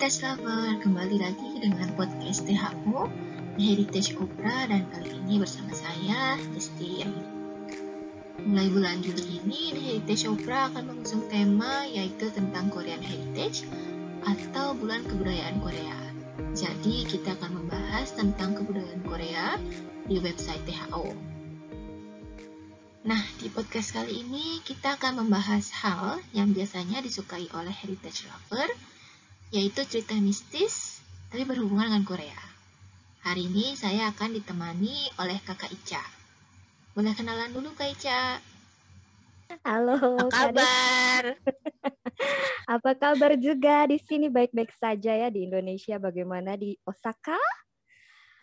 Heritage Lover, kembali lagi dengan podcast THO di Heritage Opera dan kali ini bersama saya, Desti Mulai bulan Juli ini, di Heritage Opera akan mengusung tema yaitu tentang Korean Heritage atau Bulan Kebudayaan Korea. Jadi, kita akan membahas tentang kebudayaan Korea di website THO. Nah, di podcast kali ini kita akan membahas hal yang biasanya disukai oleh heritage lover, yaitu cerita mistis tapi berhubungan dengan Korea. Hari ini saya akan ditemani oleh kakak Ica. Boleh kenalan dulu Kak Ica. Halo, apa kabar? apa kabar juga di sini baik-baik saja ya di Indonesia. Bagaimana di Osaka?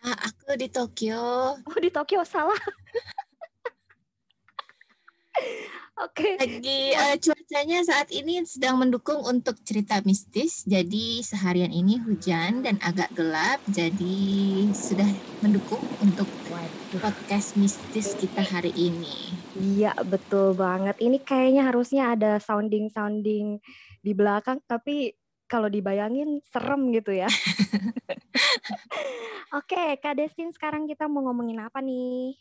Ah, aku di Tokyo. Oh di Tokyo salah. Oke. Okay. Lagi uh, cuacanya saat ini sedang mendukung untuk cerita mistis. Jadi seharian ini hujan dan agak gelap. Jadi sudah mendukung untuk podcast mistis kita hari ini. Iya betul banget. Ini kayaknya harusnya ada sounding sounding di belakang, tapi kalau dibayangin serem gitu ya. Oke, okay, Kak Destin sekarang kita mau ngomongin apa nih?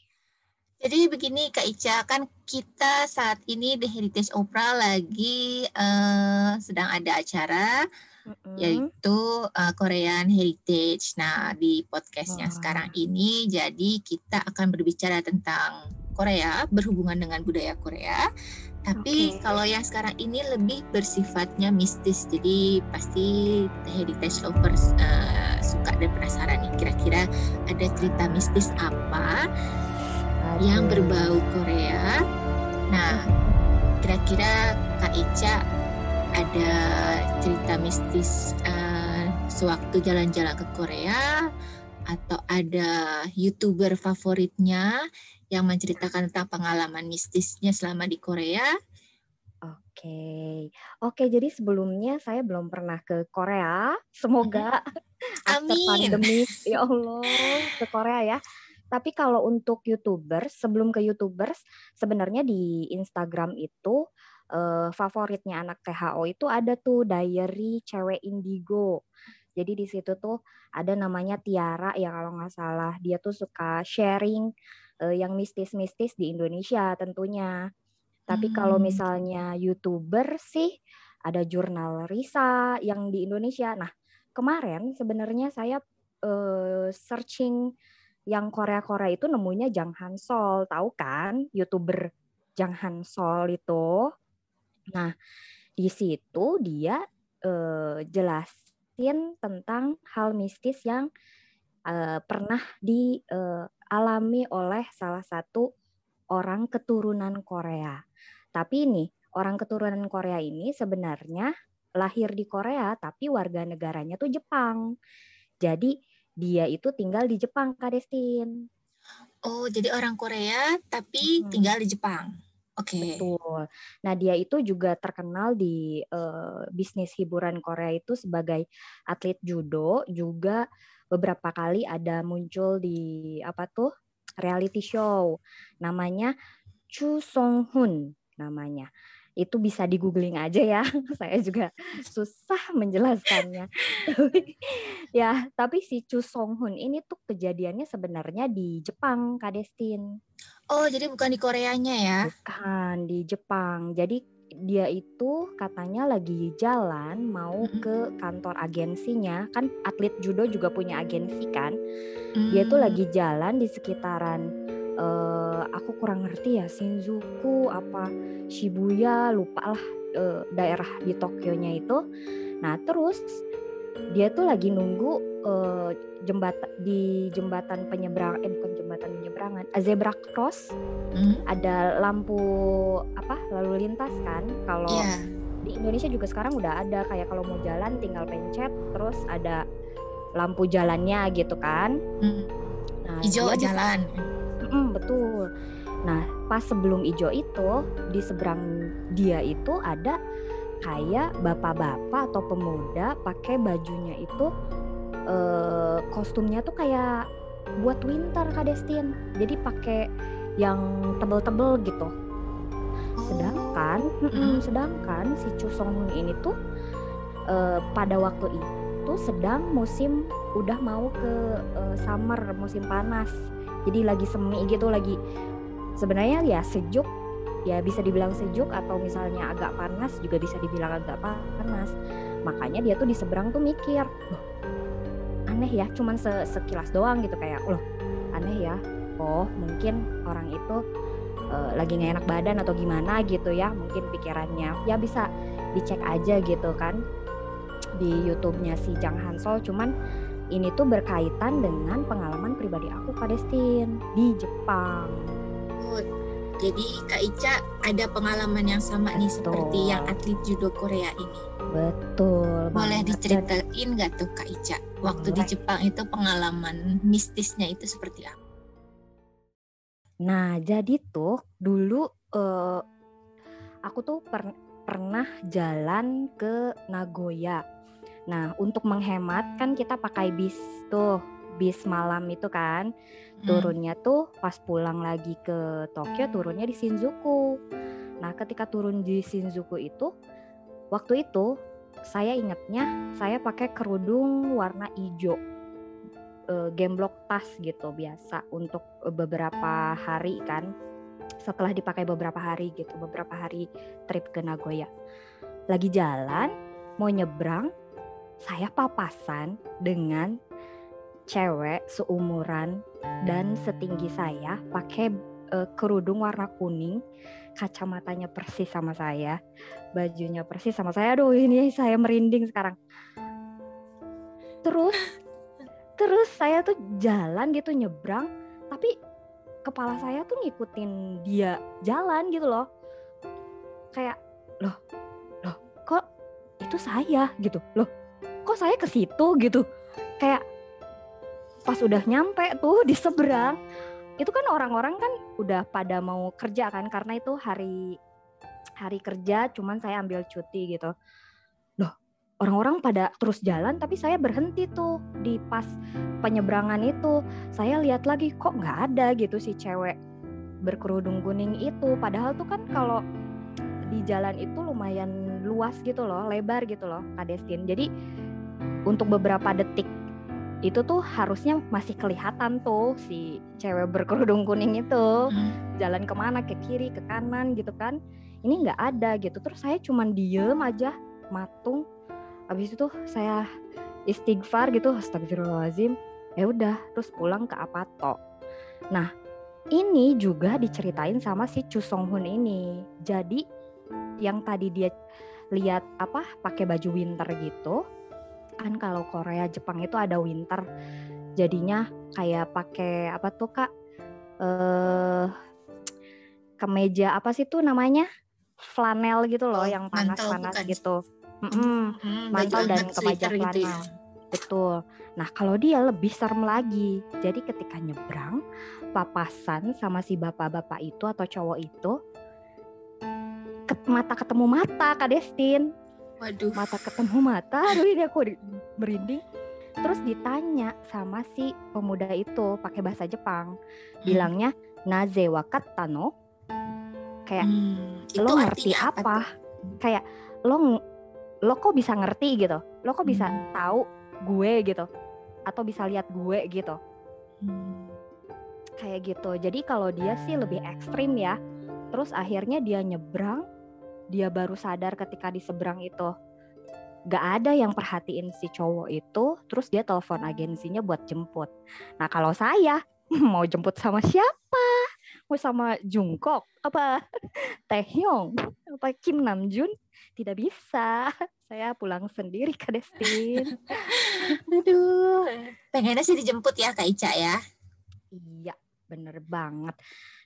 Jadi begini Kak Ica, kan kita saat ini di Heritage Opera lagi uh, sedang ada acara mm-hmm. yaitu uh, Korean Heritage. Nah di podcastnya wow. sekarang ini, jadi kita akan berbicara tentang Korea berhubungan dengan budaya Korea. Tapi okay. kalau yang sekarang ini lebih bersifatnya mistis, jadi pasti heritage lovers uh, suka dan penasaran nih kira-kira ada cerita mistis apa yang berbau Korea. Nah, kira-kira Kak Ica ada cerita mistis uh, sewaktu jalan-jalan ke Korea atau ada youtuber favoritnya yang menceritakan tentang pengalaman mistisnya selama di Korea? Oke, oke. Jadi sebelumnya saya belum pernah ke Korea. Semoga Amin. pandemi, ya Allah, ke Korea ya. Tapi kalau untuk YouTubers, sebelum ke YouTubers, sebenarnya di Instagram itu uh, favoritnya anak THO itu ada tuh diary cewek indigo. Jadi di situ tuh ada namanya Tiara ya kalau nggak salah. Dia tuh suka sharing uh, yang mistis-mistis di Indonesia tentunya. Tapi hmm. kalau misalnya YouTuber sih ada jurnal Risa yang di Indonesia. Nah, kemarin sebenarnya saya uh, searching yang Korea-Korea itu nemunya Jang Han Sol, tahu kan? YouTuber Jang Han Sol itu. Nah, di situ dia eh, jelasin tentang hal mistis yang eh, pernah dialami eh, oleh salah satu orang keturunan Korea. Tapi ini orang keturunan Korea ini sebenarnya lahir di Korea tapi warga negaranya tuh Jepang. Jadi dia itu tinggal di Jepang, Kak Destin. Oh, jadi orang Korea tapi hmm. tinggal di Jepang. Oke. Okay. Betul. Nah, dia itu juga terkenal di uh, bisnis hiburan Korea itu sebagai atlet judo, juga beberapa kali ada muncul di apa tuh? reality show. Namanya Chu Song Hun namanya itu bisa di googling aja ya. Saya juga susah menjelaskannya. ya, tapi si Chu Song Hun ini tuh kejadiannya sebenarnya di Jepang, Kak Destin. Oh, jadi bukan di Koreanya ya? Bukan, di Jepang. Jadi dia itu katanya lagi jalan mau ke kantor agensinya kan atlet judo juga punya agensi kan dia tuh lagi mm. jalan di sekitaran uh, aku kurang ngerti ya Shinjuku apa Shibuya lupa lah uh, daerah di Tokyo-nya itu. Nah terus dia tuh lagi nunggu uh, jembatan di jembatan penyeberang eh bukan jembatan penyeberangan zebra cross mm. ada lampu apa lalu lintas kan kalau yeah. di Indonesia juga sekarang udah ada kayak kalau mau jalan tinggal pencet terus ada lampu jalannya gitu kan. Mm. Nah, hijau jalan. Mm, betul. Nah, pas sebelum ijo itu di seberang dia itu ada kayak bapak-bapak atau pemuda pakai bajunya itu eh, kostumnya tuh kayak buat winter Kak Destin. Jadi pakai yang tebel-tebel gitu. Sedangkan, oh. mm sedangkan si Chu Song Hun ini tuh eh, pada waktu itu sedang musim udah mau ke uh, summer musim panas jadi lagi semi gitu lagi sebenarnya ya sejuk ya bisa dibilang sejuk atau misalnya agak panas juga bisa dibilang agak panas. Makanya dia tuh di seberang tuh mikir loh aneh ya cuman se sekilas doang gitu kayak loh aneh ya oh mungkin orang itu uh, lagi nggak enak badan atau gimana gitu ya mungkin pikirannya. Ya bisa dicek aja gitu kan di YouTube-nya si Jang Hansol cuman ini tuh berkaitan dengan pengalaman pribadi aku Kak Destin di Jepang. Oh, jadi Kak Ica ada pengalaman yang sama Betul. nih seperti yang atlet judo Korea ini. Betul. Boleh banget. diceritain nggak tuh Kak Ica waktu Boleh. di Jepang itu pengalaman mistisnya itu seperti apa? Nah, jadi tuh dulu uh, aku tuh per pernah jalan ke Nagoya. Nah, untuk menghemat kan kita pakai bis tuh, bis malam itu kan. Hmm. Turunnya tuh pas pulang lagi ke Tokyo turunnya di Shinjuku. Nah, ketika turun di Shinjuku itu waktu itu saya ingatnya saya pakai kerudung warna hijau uh, gemblok tas gitu biasa untuk beberapa hari kan setelah dipakai beberapa hari gitu beberapa hari trip ke Nagoya lagi jalan mau nyebrang saya papasan dengan cewek seumuran dan setinggi saya pakai uh, kerudung warna kuning kacamatanya persis sama saya bajunya persis sama saya. Aduh ini saya merinding sekarang. Terus terus saya tuh jalan gitu nyebrang tapi kepala saya tuh ngikutin dia jalan gitu loh. Kayak loh loh kok itu saya? Gitu. Loh kok saya ke situ gitu. Kayak pas udah nyampe tuh di seberang itu kan orang-orang kan udah pada mau kerja kan karena itu hari hari kerja cuman saya ambil cuti gitu. Orang-orang pada terus jalan tapi saya berhenti tuh di pas penyeberangan itu. Saya lihat lagi kok nggak ada gitu si cewek berkerudung kuning itu. Padahal tuh kan kalau di jalan itu lumayan luas gitu loh lebar gitu loh Kadestin jadi untuk beberapa detik itu tuh harusnya masih kelihatan tuh si cewek berkerudung kuning itu. Hmm. jalan ke mana ke kiri ke kanan gitu kan. Ini nggak ada gitu. Terus saya cuman diem aja matung. Habis itu saya istighfar gitu astagfirullahalazim ya udah terus pulang ke Apato. Nah ini juga diceritain sama si Chu Song Hun ini. Jadi yang tadi dia lihat apa pakai baju winter gitu kan kalau Korea Jepang itu ada winter jadinya kayak pakai apa tuh kak eh kemeja apa sih tuh namanya flanel gitu loh oh, yang panas-panas gitu Mm-mm. Hmm, mantel dan kemeja celana. Gitu ya? Betul. Nah, kalau dia lebih serem lagi. Jadi ketika nyebrang, papasan sama si bapak-bapak itu atau cowok itu mata ketemu mata Kak Destin. Waduh. Mata ketemu mata. Aduh ini aku merinding. Terus ditanya sama si pemuda itu pakai bahasa Jepang. Hmm. Bilangnya naze wakatano. Kayak hmm, lo ngerti apa? apa? Kayak lo lo kok bisa ngerti gitu lo kok bisa hmm. tahu gue gitu atau bisa lihat gue gitu hmm. kayak gitu jadi kalau dia sih lebih ekstrim ya terus akhirnya dia nyebrang dia baru sadar ketika di seberang itu gak ada yang perhatiin si cowok itu terus dia telepon agensinya buat jemput nah kalau saya mau jemput sama siapa mau sama Jungkook apa Taehyung apa Kim Namjoon tidak bisa. Saya pulang sendiri ke Destin. Aduh. Pengennya sih dijemput ya Kak Ica ya. Iya, bener banget.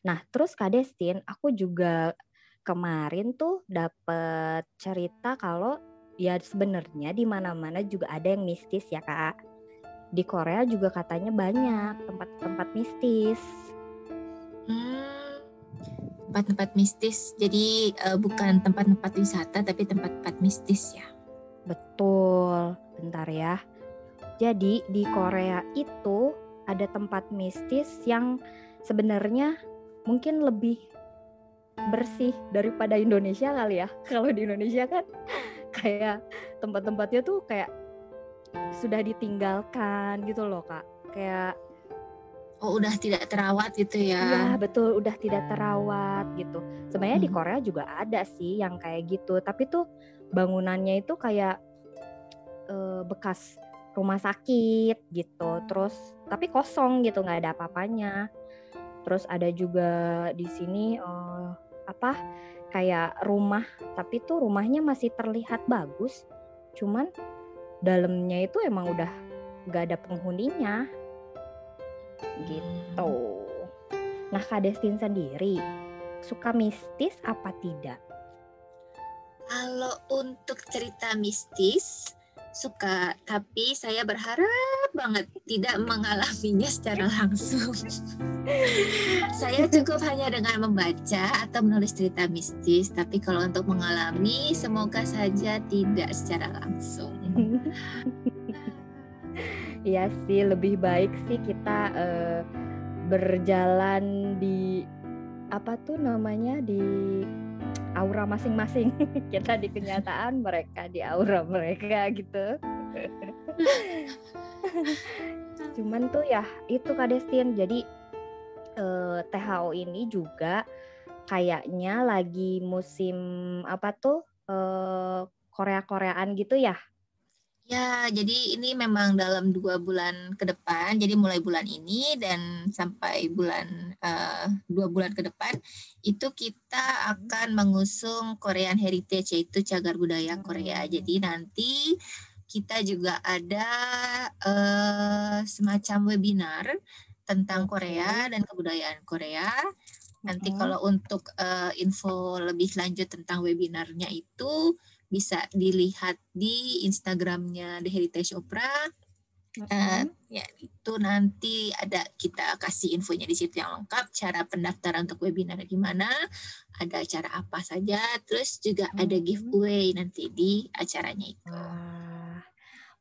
Nah, terus Kak Destin, aku juga kemarin tuh dapet cerita kalau ya sebenarnya di mana-mana juga ada yang mistis ya Kak. Di Korea juga katanya banyak tempat-tempat mistis. Hmm, tempat-tempat mistis. Jadi uh, bukan tempat-tempat wisata tapi tempat-tempat mistis ya. Betul. Bentar ya. Jadi di Korea itu ada tempat mistis yang sebenarnya mungkin lebih bersih daripada Indonesia kali ya. Kalau di Indonesia kan kayak tempat-tempatnya tuh kayak sudah ditinggalkan gitu loh kak kayak Oh udah tidak terawat gitu ya? Iya betul udah tidak terawat gitu. Sebenarnya hmm. di Korea juga ada sih yang kayak gitu, tapi tuh bangunannya itu kayak uh, bekas rumah sakit gitu. Terus tapi kosong gitu nggak ada apa-apanya. Terus ada juga di sini uh, apa kayak rumah, tapi tuh rumahnya masih terlihat bagus, cuman dalamnya itu emang udah nggak ada penghuninya gitu. Nah, Kak Destin sendiri suka mistis apa tidak? Kalau untuk cerita mistis suka, tapi saya berharap banget tidak mengalaminya secara langsung. saya cukup hanya dengan membaca atau menulis cerita mistis, tapi kalau untuk mengalami semoga saja tidak secara langsung. Iya sih, lebih baik sih kita uh, berjalan di apa tuh namanya di aura masing-masing. kita di kenyataan, mereka di aura mereka gitu. Cuman tuh ya itu Kak Destin. Jadi eh, THO ini juga kayaknya lagi musim apa tuh uh, Korea-Koreaan gitu ya Ya, jadi ini memang dalam dua bulan ke depan, jadi mulai bulan ini dan sampai bulan uh, dua bulan ke depan, itu kita akan mengusung Korean Heritage yaitu cagar budaya Korea. Jadi nanti kita juga ada uh, semacam webinar tentang Korea dan kebudayaan Korea. Nanti hmm. kalau untuk uh, info lebih lanjut tentang webinarnya itu bisa dilihat di Instagramnya The Heritage Opera. Uh, ya itu nanti ada kita kasih infonya di situ yang lengkap cara pendaftaran untuk webinar gimana ada acara apa saja terus juga hmm. ada giveaway nanti di acaranya itu. Wah,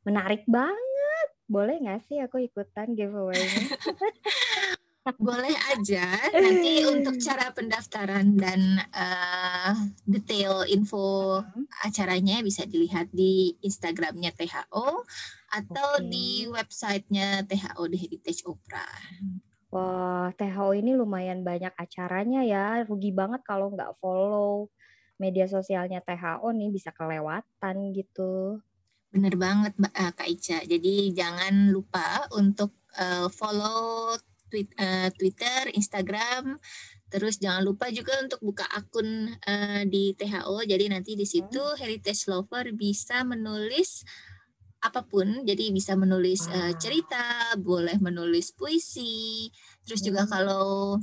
menarik banget. Boleh nggak sih aku ikutan giveaway boleh aja nanti untuk cara pendaftaran dan uh, detail info acaranya bisa dilihat di Instagramnya THO atau okay. di websitenya THO The Heritage Opera. Wah, THO ini lumayan banyak acaranya ya. Rugi banget kalau nggak follow media sosialnya THO nih bisa kelewatan gitu. Bener banget Mbak eh, Kak Ica. Jadi jangan lupa untuk uh, follow Eh, Twitter, Instagram. Terus jangan lupa juga untuk buka akun uh, di THO. Jadi nanti di situ hmm. Heritage Lover bisa menulis apa pun. Jadi bisa menulis uh, cerita, boleh menulis puisi. Terus juga hmm. kalau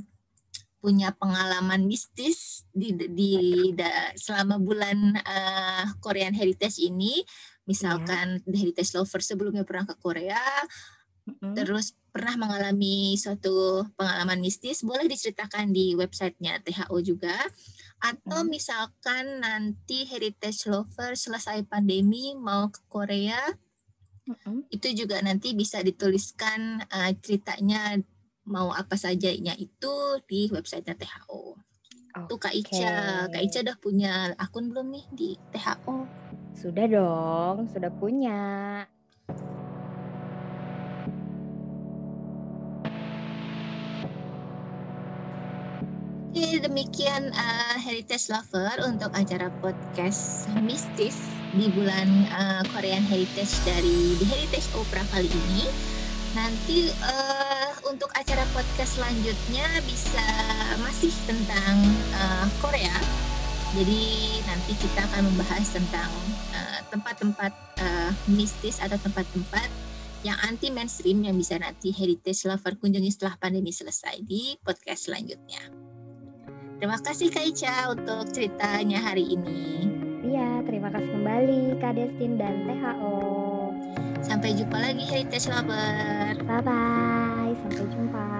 punya pengalaman mistis di di da, selama bulan uh, Korean Heritage ini, misalkan yeah. Heritage Lover sebelumnya pernah ke Korea, hmm terus pernah mengalami suatu pengalaman mistis, boleh diceritakan di websitenya THO juga. Atau misalkan nanti Heritage Lover selesai pandemi mau ke Korea, mm-hmm. itu juga nanti bisa dituliskan uh, ceritanya mau apa saja itu di websitenya THO. Okay. Tuh Kak Ica, Kak Ica udah punya akun belum nih di THO? Sudah dong, sudah punya. Oke, demikian uh, Heritage Lover untuk acara podcast mistis di bulan uh, Korean Heritage dari The Heritage Opera kali ini. Nanti uh, untuk acara podcast selanjutnya bisa masih tentang uh, Korea. Jadi nanti kita akan membahas tentang tempat-tempat uh, uh, mistis atau tempat-tempat yang anti mainstream yang bisa nanti Heritage Lover kunjungi setelah pandemi selesai di podcast selanjutnya. Terima kasih Kak Ica untuk ceritanya hari ini. Iya, terima kasih kembali Kak Destin dan THO. Sampai jumpa lagi Heritage Lover. Bye-bye, sampai jumpa.